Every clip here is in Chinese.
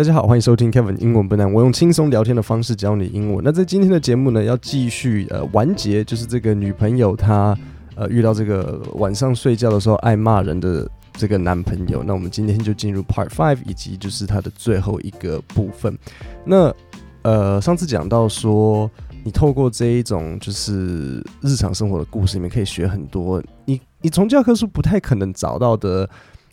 大家好，欢迎收听 Kevin 英文不难。我用轻松聊天的方式教你英文。那在今天的节目呢，要继续呃完结，就是这个女朋友她呃遇到这个晚上睡觉的时候爱骂人的这个男朋友。那我们今天就进入 Part Five，以及就是它的最后一个部分。那呃上次讲到说，你透过这一种就是日常生活的故事里面，可以学很多你你从教科书不太可能找到的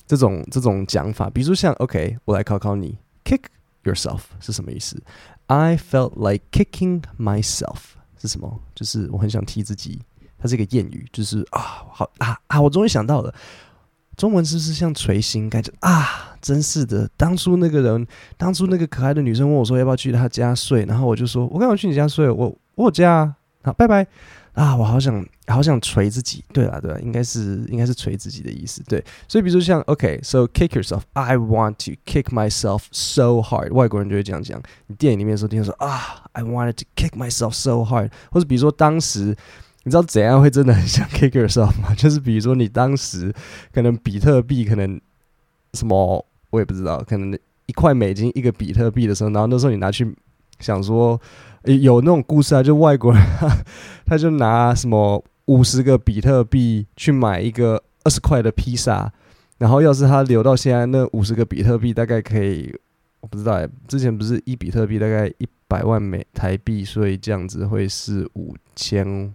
这种这种讲法，比如说像 OK，我来考考你。Kick yourself 是什么意思？I felt like kicking myself 是什么？就是我很想踢自己。它是一个谚语，就是啊，好啊啊！我终于想到了，中文是不是像捶心感觉啊，真是的！当初那个人，当初那个可爱的女生问我说要不要去她家睡，然后我就说，我干嘛去你家睡？我我家啊，好，拜拜。啊，我好想，好想捶自己。对啦，对啦，应该是，应该是捶自己的意思。对，所以比如说像，OK，so、kick yourself，I want to kick myself so hard。外国人就会这样讲。你电影里面的时候听说啊，I wanted to kick myself so hard。或者比如说当时，你知道怎样会真的很想 kick yourself 吗？就是比如说你当时可能比特币可能什么，我也不知道，可能一块美金一个比特币的时候，然后那时候你拿去想说。有那种故事啊，就外国人 他，就拿什么五十个比特币去买一个二十块的披萨，然后要是他留到现在，那五十个比特币大概可以，我不知道哎，之前不是一比特币大概一百万美台币，所以这样子会是五千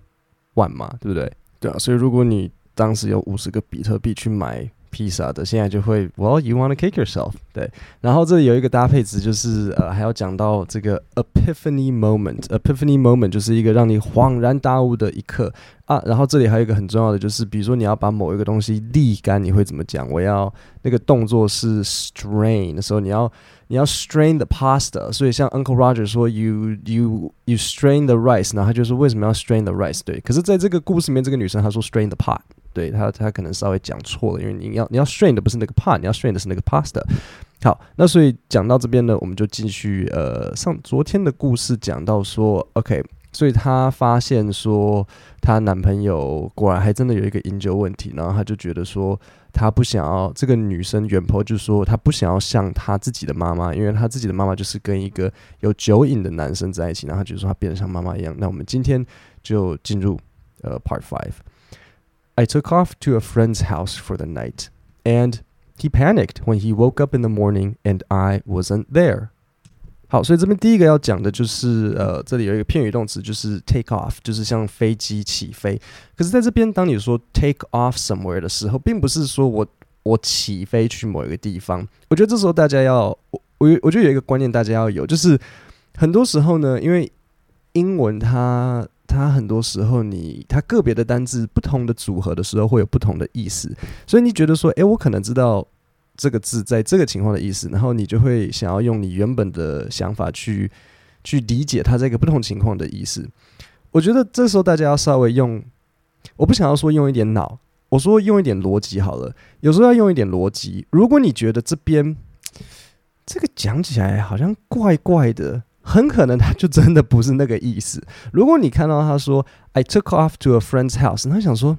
万嘛，对不对？对啊，所以如果你当时有五十个比特币去买。披萨的现在就会，Well, you wanna kick yourself？对，然后这里有一个搭配词，就是呃，还要讲到这个 epiphany moment。epiphany moment 就是一个让你恍然大悟的一刻啊。然后这里还有一个很重要的，就是比如说你要把某一个东西沥干，你会怎么讲？我要那个动作是 strain 的时候，你要你要 strain the pasta。所以像 Uncle Roger 说，you you you strain the rice，然后他就说为什么要 strain the rice？对，可是在这个故事里面，这个女生她说 strain the pot。对他，他可能稍微讲错了，因为你要你要 strain 的不是那个 pot，你要 strain 的是那个 pasta。好，那所以讲到这边呢，我们就继续呃，上昨天的故事讲到说，OK，所以她发现说她男朋友果然还真的有一个饮酒问题，然后她就觉得说她不想要这个女生原 po 就说她不想要像她自己的妈妈，因为她自己的妈妈就是跟一个有酒瘾的男生在一起，然后她就说她变得像妈妈一样。那我们今天就进入呃 Part Five。I took off to a friend's house for the night, and he panicked when he woke up in the morning and I wasn't there. 好，所以这边第一个要讲的就是，呃，这里有一个片语动词，就是 take off，就是像飞机起飞。可是在这边，当你说 take off somewhere 的时候，并不是说我我起飞去某一个地方。我觉得这时候大家要，我我我觉得有一个观念大家要有，就是很多时候呢，因为英文它。它很多时候你，它个别的单字不同的组合的时候，会有不同的意思。所以你觉得说，诶、我可能知道这个字在这个情况的意思，然后你就会想要用你原本的想法去去理解它这个不同情况的意思。我觉得这时候大家要稍微用，我不想要说用一点脑，我说用一点逻辑好了。有时候要用一点逻辑。如果你觉得这边这个讲起来好像怪怪的。很可能他就真的不是那个意思。如果你看到他说 "I took off to a friend's house"，他想说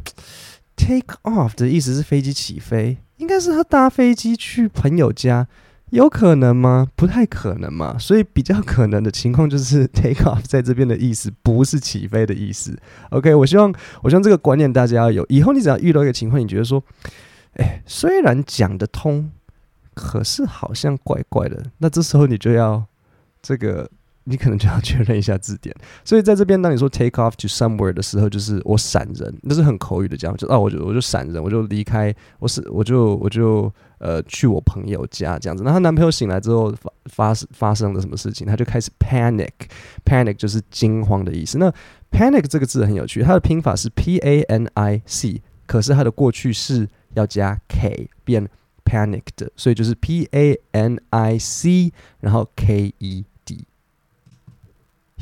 "take off" 的意思是飞机起飞，应该是他搭飞机去朋友家，有可能吗？不太可能嘛。所以比较可能的情况就是 "take off" 在这边的意思不是起飞的意思。OK，我希望我希望这个观念大家要有。以后你只要遇到一个情况，你觉得说，哎，虽然讲得通，可是好像怪怪的，那这时候你就要。这个你可能就要确认一下字典，所以在这边，当你说 take off to somewhere 的时候，就是我闪人，那是很口语的讲，就啊，我就我就闪人，我就离开，我是我就我就呃去我朋友家这样子。那她男朋友醒来之后发发发生了什么事情？他就开始 panic，panic 就是惊慌的意思。那 panic 这个字很有趣，它的拼法是 p a n i c，可是它的过去式要加 k 变 panicked，所以就是 p a n i c，然后 k e。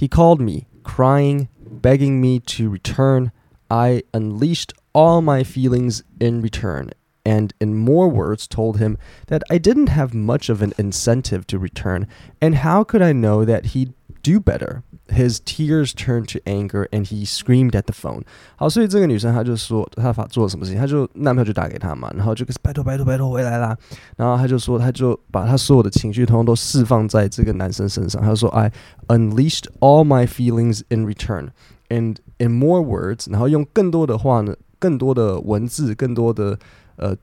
He called me, crying, begging me to return. I unleashed all my feelings in return, and in more words told him that I didn't have much of an incentive to return, and how could I know that he'd do better? His tears turned to anger and he screamed at the phone。好，所以这个女生她就说她发做了什么事情，她就男朋友就打给她嘛，然后就拜托拜托拜托回来啦，然后她就说她就把她所有的情绪通通都释放在这个男生身上，她说 I unleashed all my feelings in return and in more words，然后用更多的话呢，更多的文字，更多的呃。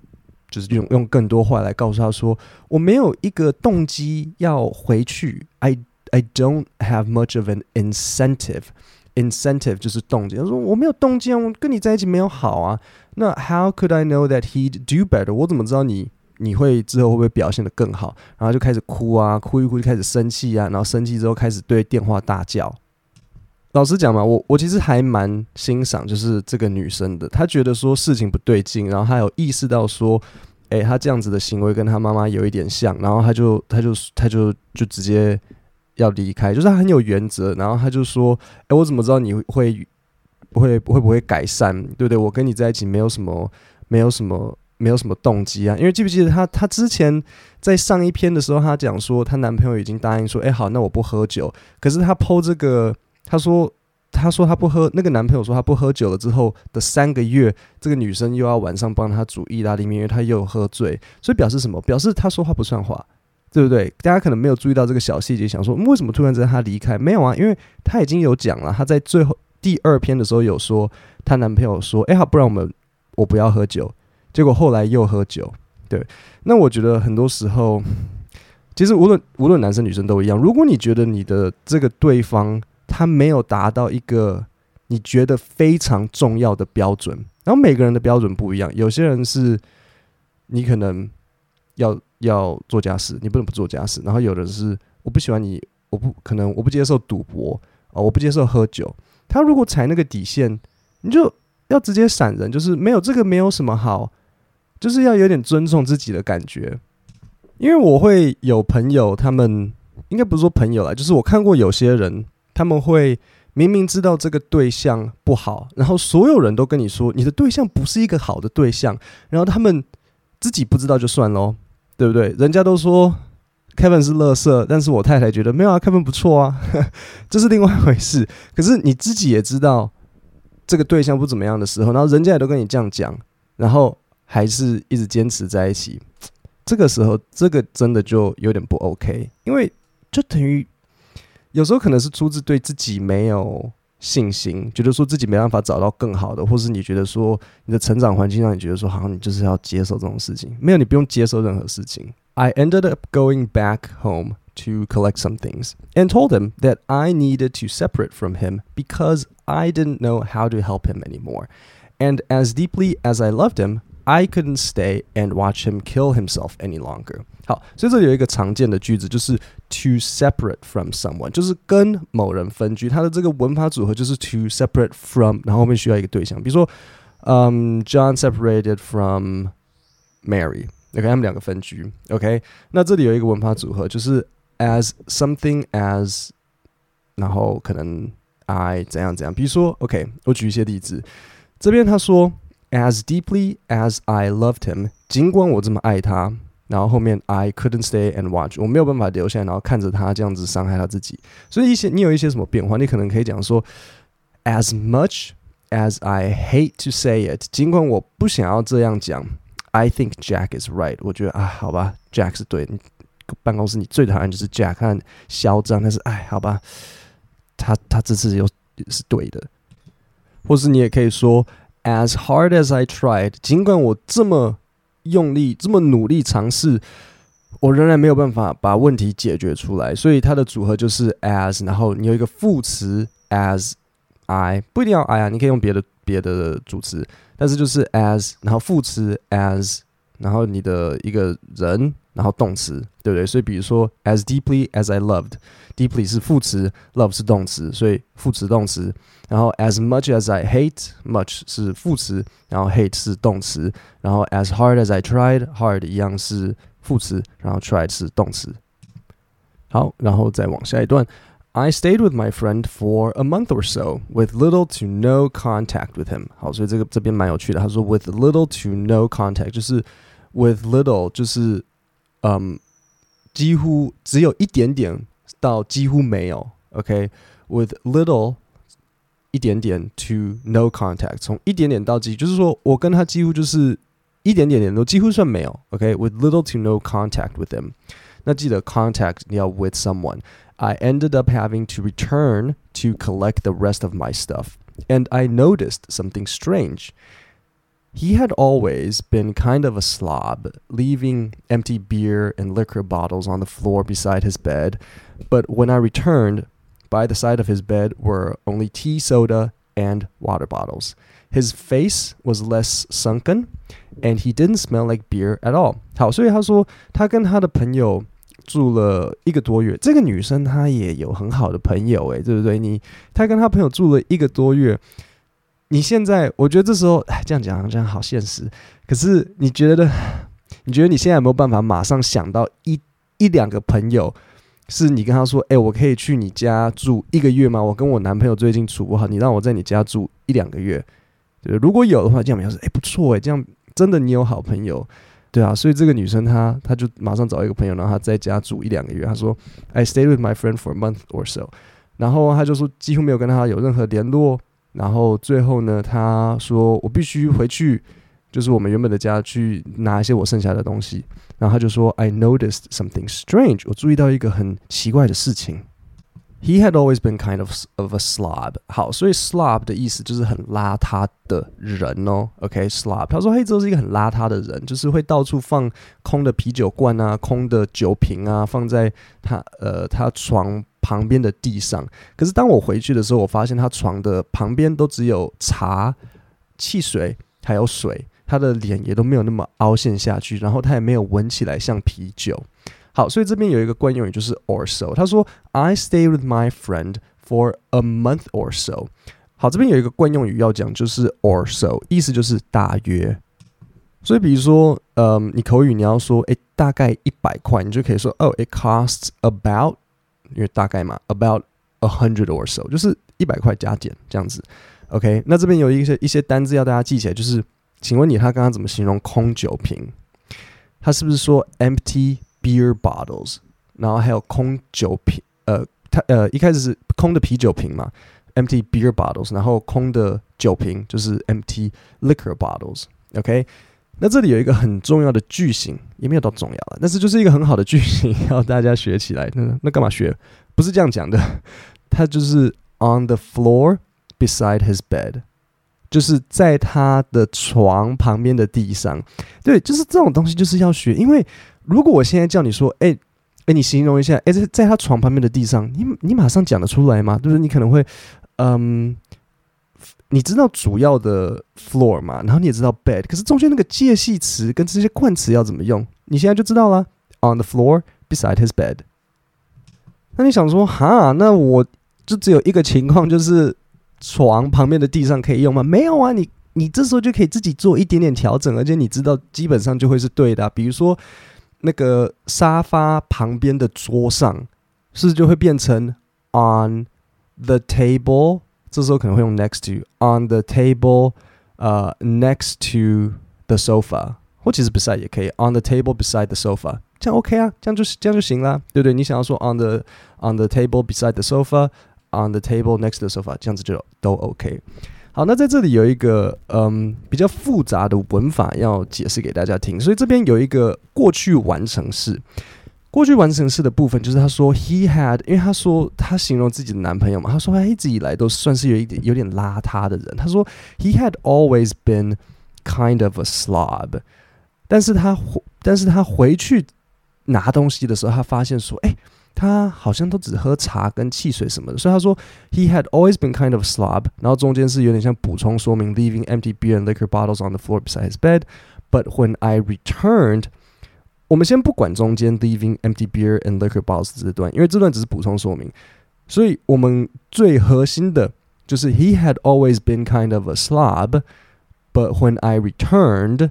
就是用用更多话来告诉他说，我没有一个动机要回去。I I don't have much of an incentive. Incentive 就是动机。他说我没有动机啊，我跟你在一起没有好啊。那 How could I know that he'd do better？我怎么知道你你会之后会不会表现得更好？然后就开始哭啊，哭一哭就开始生气啊，然后生气之后开始对电话大叫。老实讲嘛，我我其实还蛮欣赏，就是这个女生的，她觉得说事情不对劲，然后她有意识到说，哎、她这样子的行为跟她妈妈有一点像，然后她就她就她就就直接要离开，就是她很有原则，然后她就说，哎、我怎么知道你会不会会不会改善，对不对？我跟你在一起没有什么没有什么没有什么动机啊，因为记不记得她她之前在上一篇的时候，她讲说她男朋友已经答应说，哎、好，那我不喝酒，可是她剖这个。她说：“她说她不喝，那个男朋友说他不喝酒了之后的三个月，这个女生又要晚上帮他煮意大利面，因为她又喝醉，所以表示什么？表示她说话不算话，对不对？大家可能没有注意到这个小细节，想说为什么突然之间她离开？没有啊，因为她已经有讲了，她在最后第二篇的时候有说，她男朋友说：‘哎，好，不然我们我不要喝酒。’结果后来又喝酒。对，那我觉得很多时候，其实无论无论男生女生都一样，如果你觉得你的这个对方，他没有达到一个你觉得非常重要的标准，然后每个人的标准不一样。有些人是，你可能要要做家事，你不能不做家事。然后有的是，我不喜欢你，我不可能，我不接受赌博啊，我不接受喝酒。他如果踩那个底线，你就要直接闪人，就是没有这个没有什么好，就是要有点尊重自己的感觉。因为我会有朋友，他们应该不是说朋友啦，就是我看过有些人。他们会明明知道这个对象不好，然后所有人都跟你说你的对象不是一个好的对象，然后他们自己不知道就算喽，对不对？人家都说 Kevin 是垃圾，但是我太太觉得没有啊，Kevin 不错啊，这是另外一回事。可是你自己也知道这个对象不怎么样的时候，然后人家也都跟你这样讲，然后还是一直坚持在一起，这个时候这个真的就有点不 OK，因为就等于。有时候可能是出自对自己没有信心，觉得说自己没办法找到更好的，或是你觉得说你的成长环境让你觉得说好像你就是要接受这种事情。没有，你不用接受任何事情。I ended up going back home to collect some things and told him that I needed to separate from him because I didn't know how to help him anymore. And as deeply as I loved him, I couldn't stay and watch him kill himself any longer. 好，所以这里有一个常见的句子，就是 to separate from someone，就是跟某人分居。它的这个文法组合就是 to separate from，然后后面需要一个对象，比如说，嗯、um,，John separated from Mary，OK，、okay, 他们两个分居。OK，那这里有一个文法组合，就是 as something as，然后可能 I 怎样怎样。比如说，OK，我举一些例子，这边他说。 As deeply as I loved him，尽管我这么爱他，然后后面 I couldn't stay and watch，我没有办法留下来，然后看着他这样子伤害他自己。所以一些你有一些什么变化，你可能可以讲说，As much as I hate to say it，尽管我不想要这样讲，I think Jack is right。我觉得啊，好吧，Jack 是对的。办公室你最讨厌就是 Jack，他很嚣张，但是哎，好吧，他他这次又是对的。或是你也可以说。As hard as I tried，尽管我这么用力、这么努力尝试，我仍然没有办法把问题解决出来。所以它的组合就是 as，然后你有一个副词 as I，不一定要 I 啊，你可以用别的别的主词，但是就是 as，然后副词 as，然后你的一个人。然后动词，对不对？所以比如说，as deeply as I loved，deeply 是副词，love 是动词，所以副词动词。然后 as much as I hate，much 是副词，然后 hate 是动词。然后 as hard as I tried，hard 一样是副词，然后 tried 是动词。好，然后再往下一段，I stayed with my friend for a month or so with little to no contact with him。好，所以这个这边蛮有趣的。他说 with little to no contact，就是 with little 就是。 嗯，几乎只有一点点到几乎没有。OK，with、 with little 一点点 to no contact，从一点点到几，就是说我跟他几乎就是一点点联络，几乎算没有。OK，with、okay? little to no contact with him。那记得 contact 你要 with someone。I ended up having to return to collect the rest of my stuff, and I noticed something strange. He had always been kind of a slob, leaving empty beer and liquor bottles on the floor beside his bed. But when I returned, by the side of his bed were only tea, soda, and water bottles. His face was less sunken, and he didn't smell like beer at all. 好，所以他说他跟他的朋友住了一个多月。这个女生她也有很好的朋友，诶，对不对？你她跟她朋友住了一个多月。 你现在，我觉得这时候，哎，这样讲这样好现实。可是你觉得，你觉得你现在有没有办法马上想到一一两个朋友，是你跟他说，哎，我可以去你家住一个月吗？我跟我男朋友最近处不好，你让我在你家住一两个月。对，如果有的话，这样表示，哎，不错，哎，这样真的你有好朋友，对啊。所以这个女生她她就马上找一个朋友，然后她在家住一两个月。她说，I stayed with my friend for a month or so。然后她就说几乎没有跟她有任何联络。然后最后呢，他说我必须回去，就是我们原本的家去拿一些我剩下的东西。然后他就说，I noticed something strange，我注意到一个很奇怪的事情。He had always been kind of of a slob。好，所以 slob 的意思就是很邋遢的人哦。OK，slob。他说，嘿，这是一个很邋遢的人，就是会到处放空的啤酒罐啊、空的酒瓶啊，放在他呃他床。旁边的地上，可是当我回去的时候，我发现他床的旁边都只有茶、汽水还有水，他的脸也都没有那么凹陷下去，然后他也没有闻起来像啤酒。好，所以这边有一个惯用语就是 or so。他说 I stay with my friend for a month or so。好，这边有一个惯用语要讲，就是 or so，意思就是大约。所以比如说，嗯，你口语你要说，诶，大概一百块，你就可以说，Oh, it costs about。因为大概嘛，about a hundred or so，就是一百块加减这样子。OK，那这边有一些一些单字要大家记起来，就是，请问你他刚刚怎么形容空酒瓶？他是不是说 empty beer bottles？然后还有空酒瓶，呃，他呃一开始是空的啤酒瓶嘛，empty beer bottles，然后空的酒瓶就是 empty liquor bottles。OK。那这里有一个很重要的句型，也没有到重要了，但是就是一个很好的句型，要大家学起来。那那干嘛学？不是这样讲的，他就是 on the floor beside his bed，就是在他的床旁边的地上。对，就是这种东西就是要学，因为如果我现在叫你说，哎哎，你形容一下，哎，在在他床旁边的地上，你你马上讲得出来吗？就是你可能会，嗯。你知道主要的 floor 嘛？然后你也知道 bed，可是中间那个介系词跟这些冠词要怎么用？你现在就知道了。On the floor beside his bed。那你想说，哈，那我就只有一个情况，就是床旁边的地上可以用吗？没有啊，你你这时候就可以自己做一点点调整，而且你知道基本上就会是对的。比如说那个沙发旁边的桌上，是不是就会变成 on the table？这时候可能会用 next to on the table，呃、，next to the sofa，或其实 beside 也可以 on the table beside the sofa，这样 OK 啊，这样就是这样就行了，对不对？你想要说 on the on the table beside the sofa，on the table next to the sofa，这样子就都 OK。好，那在这里有一个嗯比较复杂的文法要解释给大家听，所以这边有一个过去完成式。过去完成式的部分就是他说 he had，因为他说他形容自己的男朋友嘛，他说他一直以来都算是有一点有点邋遢的人。他说 he had always been kind of a slob，但是他但是他回去拿东西的时候，他发现说，哎，他好像都只喝茶跟汽水什么的，所以他说 he had always been kind of a slob，然后中间是有点像补充说明，leaving empty beer and liquor bottles on the floor beside his bed，but when I returned。我们先不管中间 leaving empty beer and liquor bottles 这段，因为这段只是补充说明。所以我们最核心的就是 he had always been kind of a slob，but when I returned，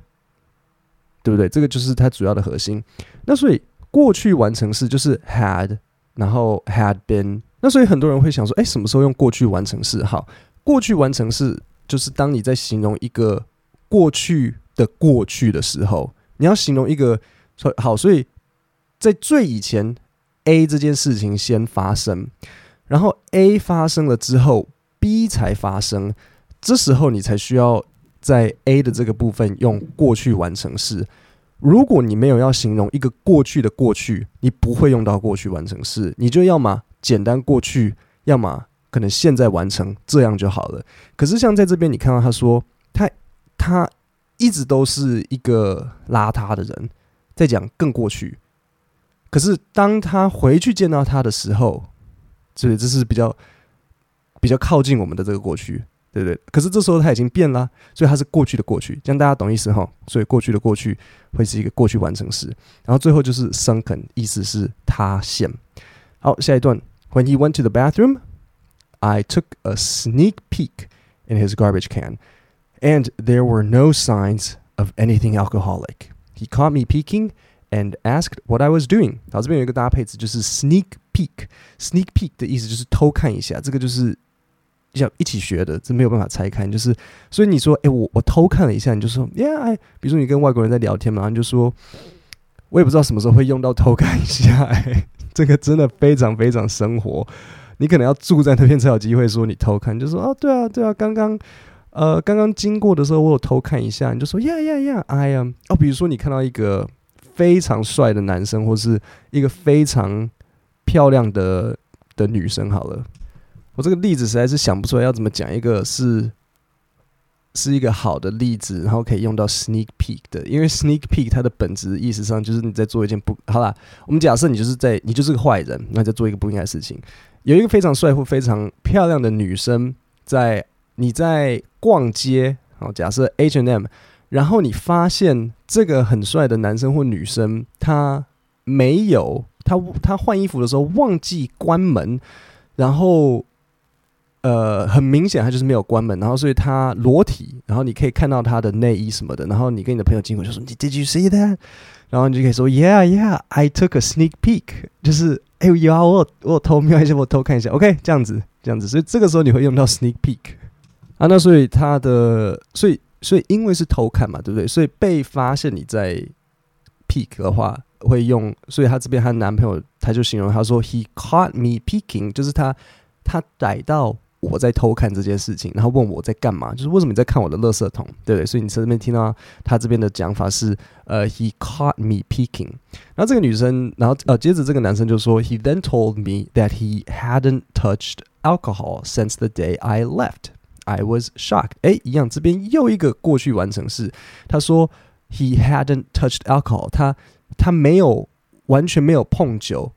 对不对？这个就是它主要的核心。那所以过去完成式就是 had，然后 had been。那所以很多人会想说，哎，什么时候用过去完成式？好，过去完成式就是当你在形容一个过去的过去的时候，你要形容一个。所以好，所以在最以前，A 这件事情先发生，然后 A 发生了之后，B 才发生，这时候你才需要在 A 的这个部分用过去完成式。如果你没有要形容一个过去的过去，你不会用到过去完成式，你就要么简单过去，要么可能现在完成，这样就好了。可是像在这边，你看到他说他他一直都是一个邋遢的人，在讲更过去。可是当他回去见到他的时候，这这是比较比较靠近我们的这个过去。对不对？可是这时候他已经变了，所以他是过去的过去，这样大家懂意思哈？所以过去的过去会是一个过去完成时，然后最后就是 sunken，意思是塌陷。好，下一段。When he went to the bathroom, I took a sneak peek in his garbage can, and there were no signs of anything alcoholic. He caught me peeking and asked what I was doing。好，这边有一个搭配词，就是 sneak peek。sneak peek 的意思就是偷看一下，这个就是。要一起学的，这没有办法拆开。就是，所以你说，哎，我我偷看了一下，你就说，Yeah，比如说你跟外国人在聊天嘛，你就说，我也不知道什么时候会用到偷看一下。哎，这个真的非常非常生活，你可能要住在那边才有机会说你偷看。就说，哦，对啊，对啊，刚刚，呃，刚刚经过的时候，我有偷看一下。你就说呀呀呀，哎呀。哦，比如说你看到一个非常帅的男生，或是一个非常漂亮的的女生，好了。我这个例子实在是想不出来要怎么讲一个是是一个好的例子，然后可以用到 sneak peek 的，因为 sneak peek 它的本质意思上就是你在做一件不好啦。我们假设你就是在你就是个坏人，那在做一个不应该的事情。有一个非常帅或非常漂亮的女生在你在逛街，好，假设 H and M，然后你发现这个很帅的男生或女生他没有他他换衣服的时候忘记关门，然后。呃，很明显他就是没有关门，然后所以他裸体，然后你可以看到他的内衣什么的，然后你跟你的朋友经过就说：“Did you see that？” 然后你就可以说：“Yeah, yeah, I took a sneak peek。”就是哎呦，我我我偷瞄一下，我偷看一下，OK，这样子这样子，所以这个时候你会用到 sneak peek 啊。那所以他的，所以所以因为是偷看嘛，对不对？所以被发现你在 peek 的话，会用，所以他这边他男朋友他就形容他说：“He caught me peeking。”就是他他逮到。我在偷看这件事情，然后问我在干嘛，就是为什么你在看我的垃圾桶，对不对？所以你在这边听到他这边的讲法是，呃，he caught me peeking。然后这个女生，然后呃，接着这个男生就说，he then told me that he hadn't touched alcohol since the day I left. I was shocked。哎，一样，这边又一个过去完成式。他说，he hadn't touched alcohol，他他没有完全没有碰酒，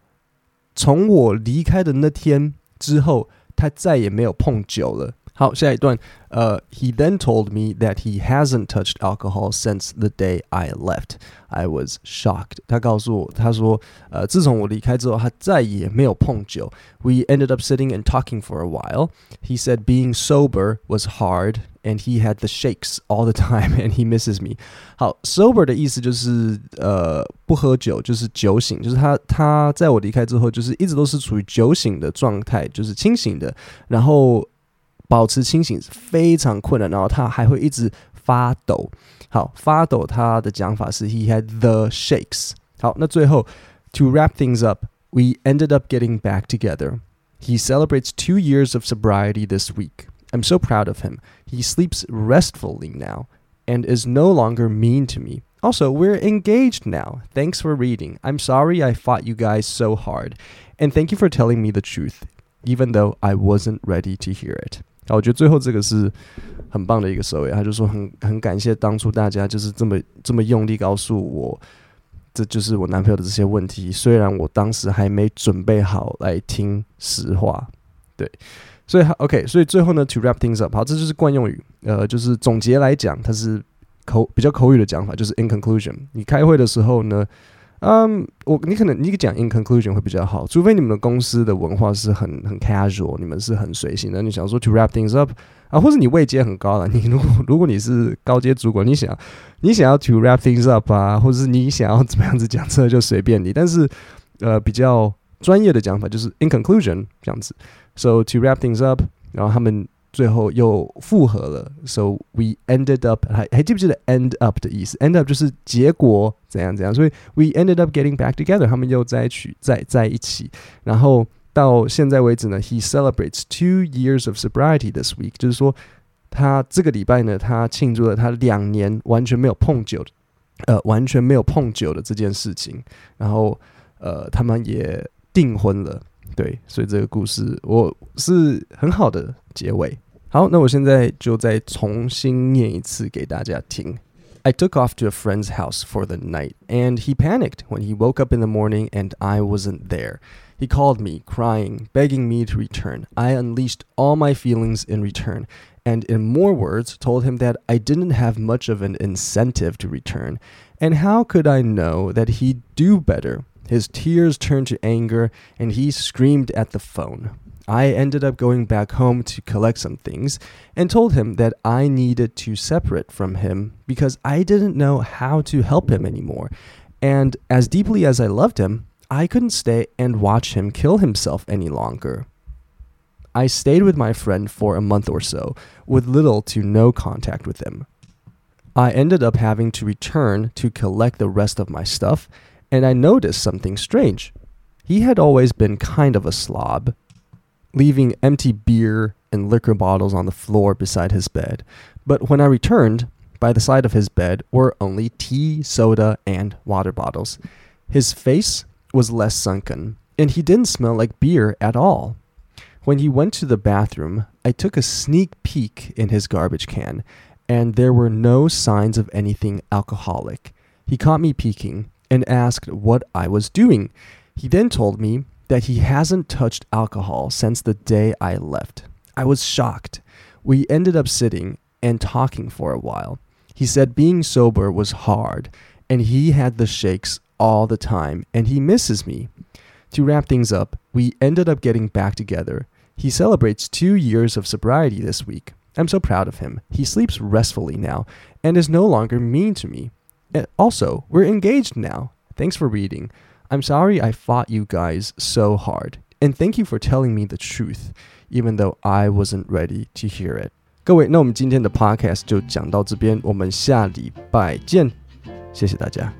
从我离开的那天之后。他再也没有碰酒了。好，下一段，呃、uh,，He then told me that he hasn't touched alcohol since the day I left. I was shocked. 他告诉我，他说，呃，自从我离开之后，他再也没有碰酒。We ended up sitting and talking for a while. He said being sober was hard. And he had the shakes all the time, and he misses me. 好，sober 的意思就是呃不喝酒，就是酒醒，就是他他在我离开之后，就是一直都是处于酒醒的状态，就是清醒的，然后 保持清醒是非常困难，然后他还会一直发抖。好，发抖他的讲法是 he had the shakes。好，那最后 to wrap things up, we ended up getting back together. He celebrates two years of sobriety this week. I'm so proud of him. He sleeps restfully now and is no longer mean to me. Also, we're engaged now. Thanks for reading. I'm sorry I fought you guys so hard. And thank you for telling me the truth, even though I wasn't ready to hear it. 我觉得最后这个是很棒的一个收尾。他就说很很感谢当初大家就是这么这么用力告诉我，这就是我男朋友的这些问题。虽然我当时还没准备好来听实话，对。所以，OK，所以最后呢，to wrap things up，好，这就是惯用语，呃，就是总结来讲，它是口比较口语的讲法，就是 in conclusion。你开会的时候呢，嗯，我你可能你讲 in conclusion 会比较好，除非你们的公司的文化是很很 casual，你们是很随性的，你想说 to wrap things up 啊，或者你位阶很高了，你如果如果你是高阶主管，你想你想要 to wrap things up 啊，或者是你想要怎么样子讲，这就随便你，但是呃，比较专业的讲法就是 in conclusion 这样子。So to wrap things up，然后他们最后又复合了。So we ended up，还还记不记得 end up 的意思？end up 就是结果怎样怎样。所以 we ended up getting back together，他们又在一起，在在一起。然后到现在为止呢，he celebrates two years of sobriety this week，就是说他这个礼拜呢，他庆祝了他两年完全没有碰酒，呃，完全没有碰酒的这件事情。然后，呃，他们也订婚了，对，所以这个故事我是很好的结尾。好，那我现在就再重新念一次给大家听。I took off to a friend's house for the night, and he panicked when he woke up in the morning and I wasn't there. He called me, crying, begging me to return. I unleashed all my feelings in return, and in more words, told him that I didn't have much of an incentive to return. And how could I know that he'd do better? his tears turned to anger, and he screamed at the phone. I ended up going back home to collect some things and told him that I needed to separate from him because I didn't know how to help him anymore. And as deeply as I loved him, I couldn't stay and watch him kill himself any longer. I stayed with my friend for a month or so, with little to no contact with him. I ended up having to return to collect the rest of my stuff, and I noticed something strange. He had always been kind of a slob, leaving empty beer and liquor bottles on the floor beside his bed. But when I returned, by the side of his bed were only tea, soda, and water bottles. His face was less sunken, and he didn't smell like beer at all. When he went to the bathroom, I took a sneak peek in his garbage can, and there were no signs of anything alcoholic. He caught me peeking and asked what I was doing. He then told me that he hasn't touched alcohol since the day I left. I was shocked. We ended up sitting and talking for a while. He said being sober was hard, and he had the shakes all the time, and he misses me. To wrap things up, we ended up getting back together. He celebrates two years of sobriety this week. I'm so proud of him. He sleeps restfully now and is no longer mean to me. And also, we're engaged now. Thanks for reading. I'm sorry I fought you guys so hard. And thank you for telling me the truth, even though I wasn't ready to hear it. 各位，那我们今天的 podcast 就讲到这边，我们下礼拜见，谢谢大家。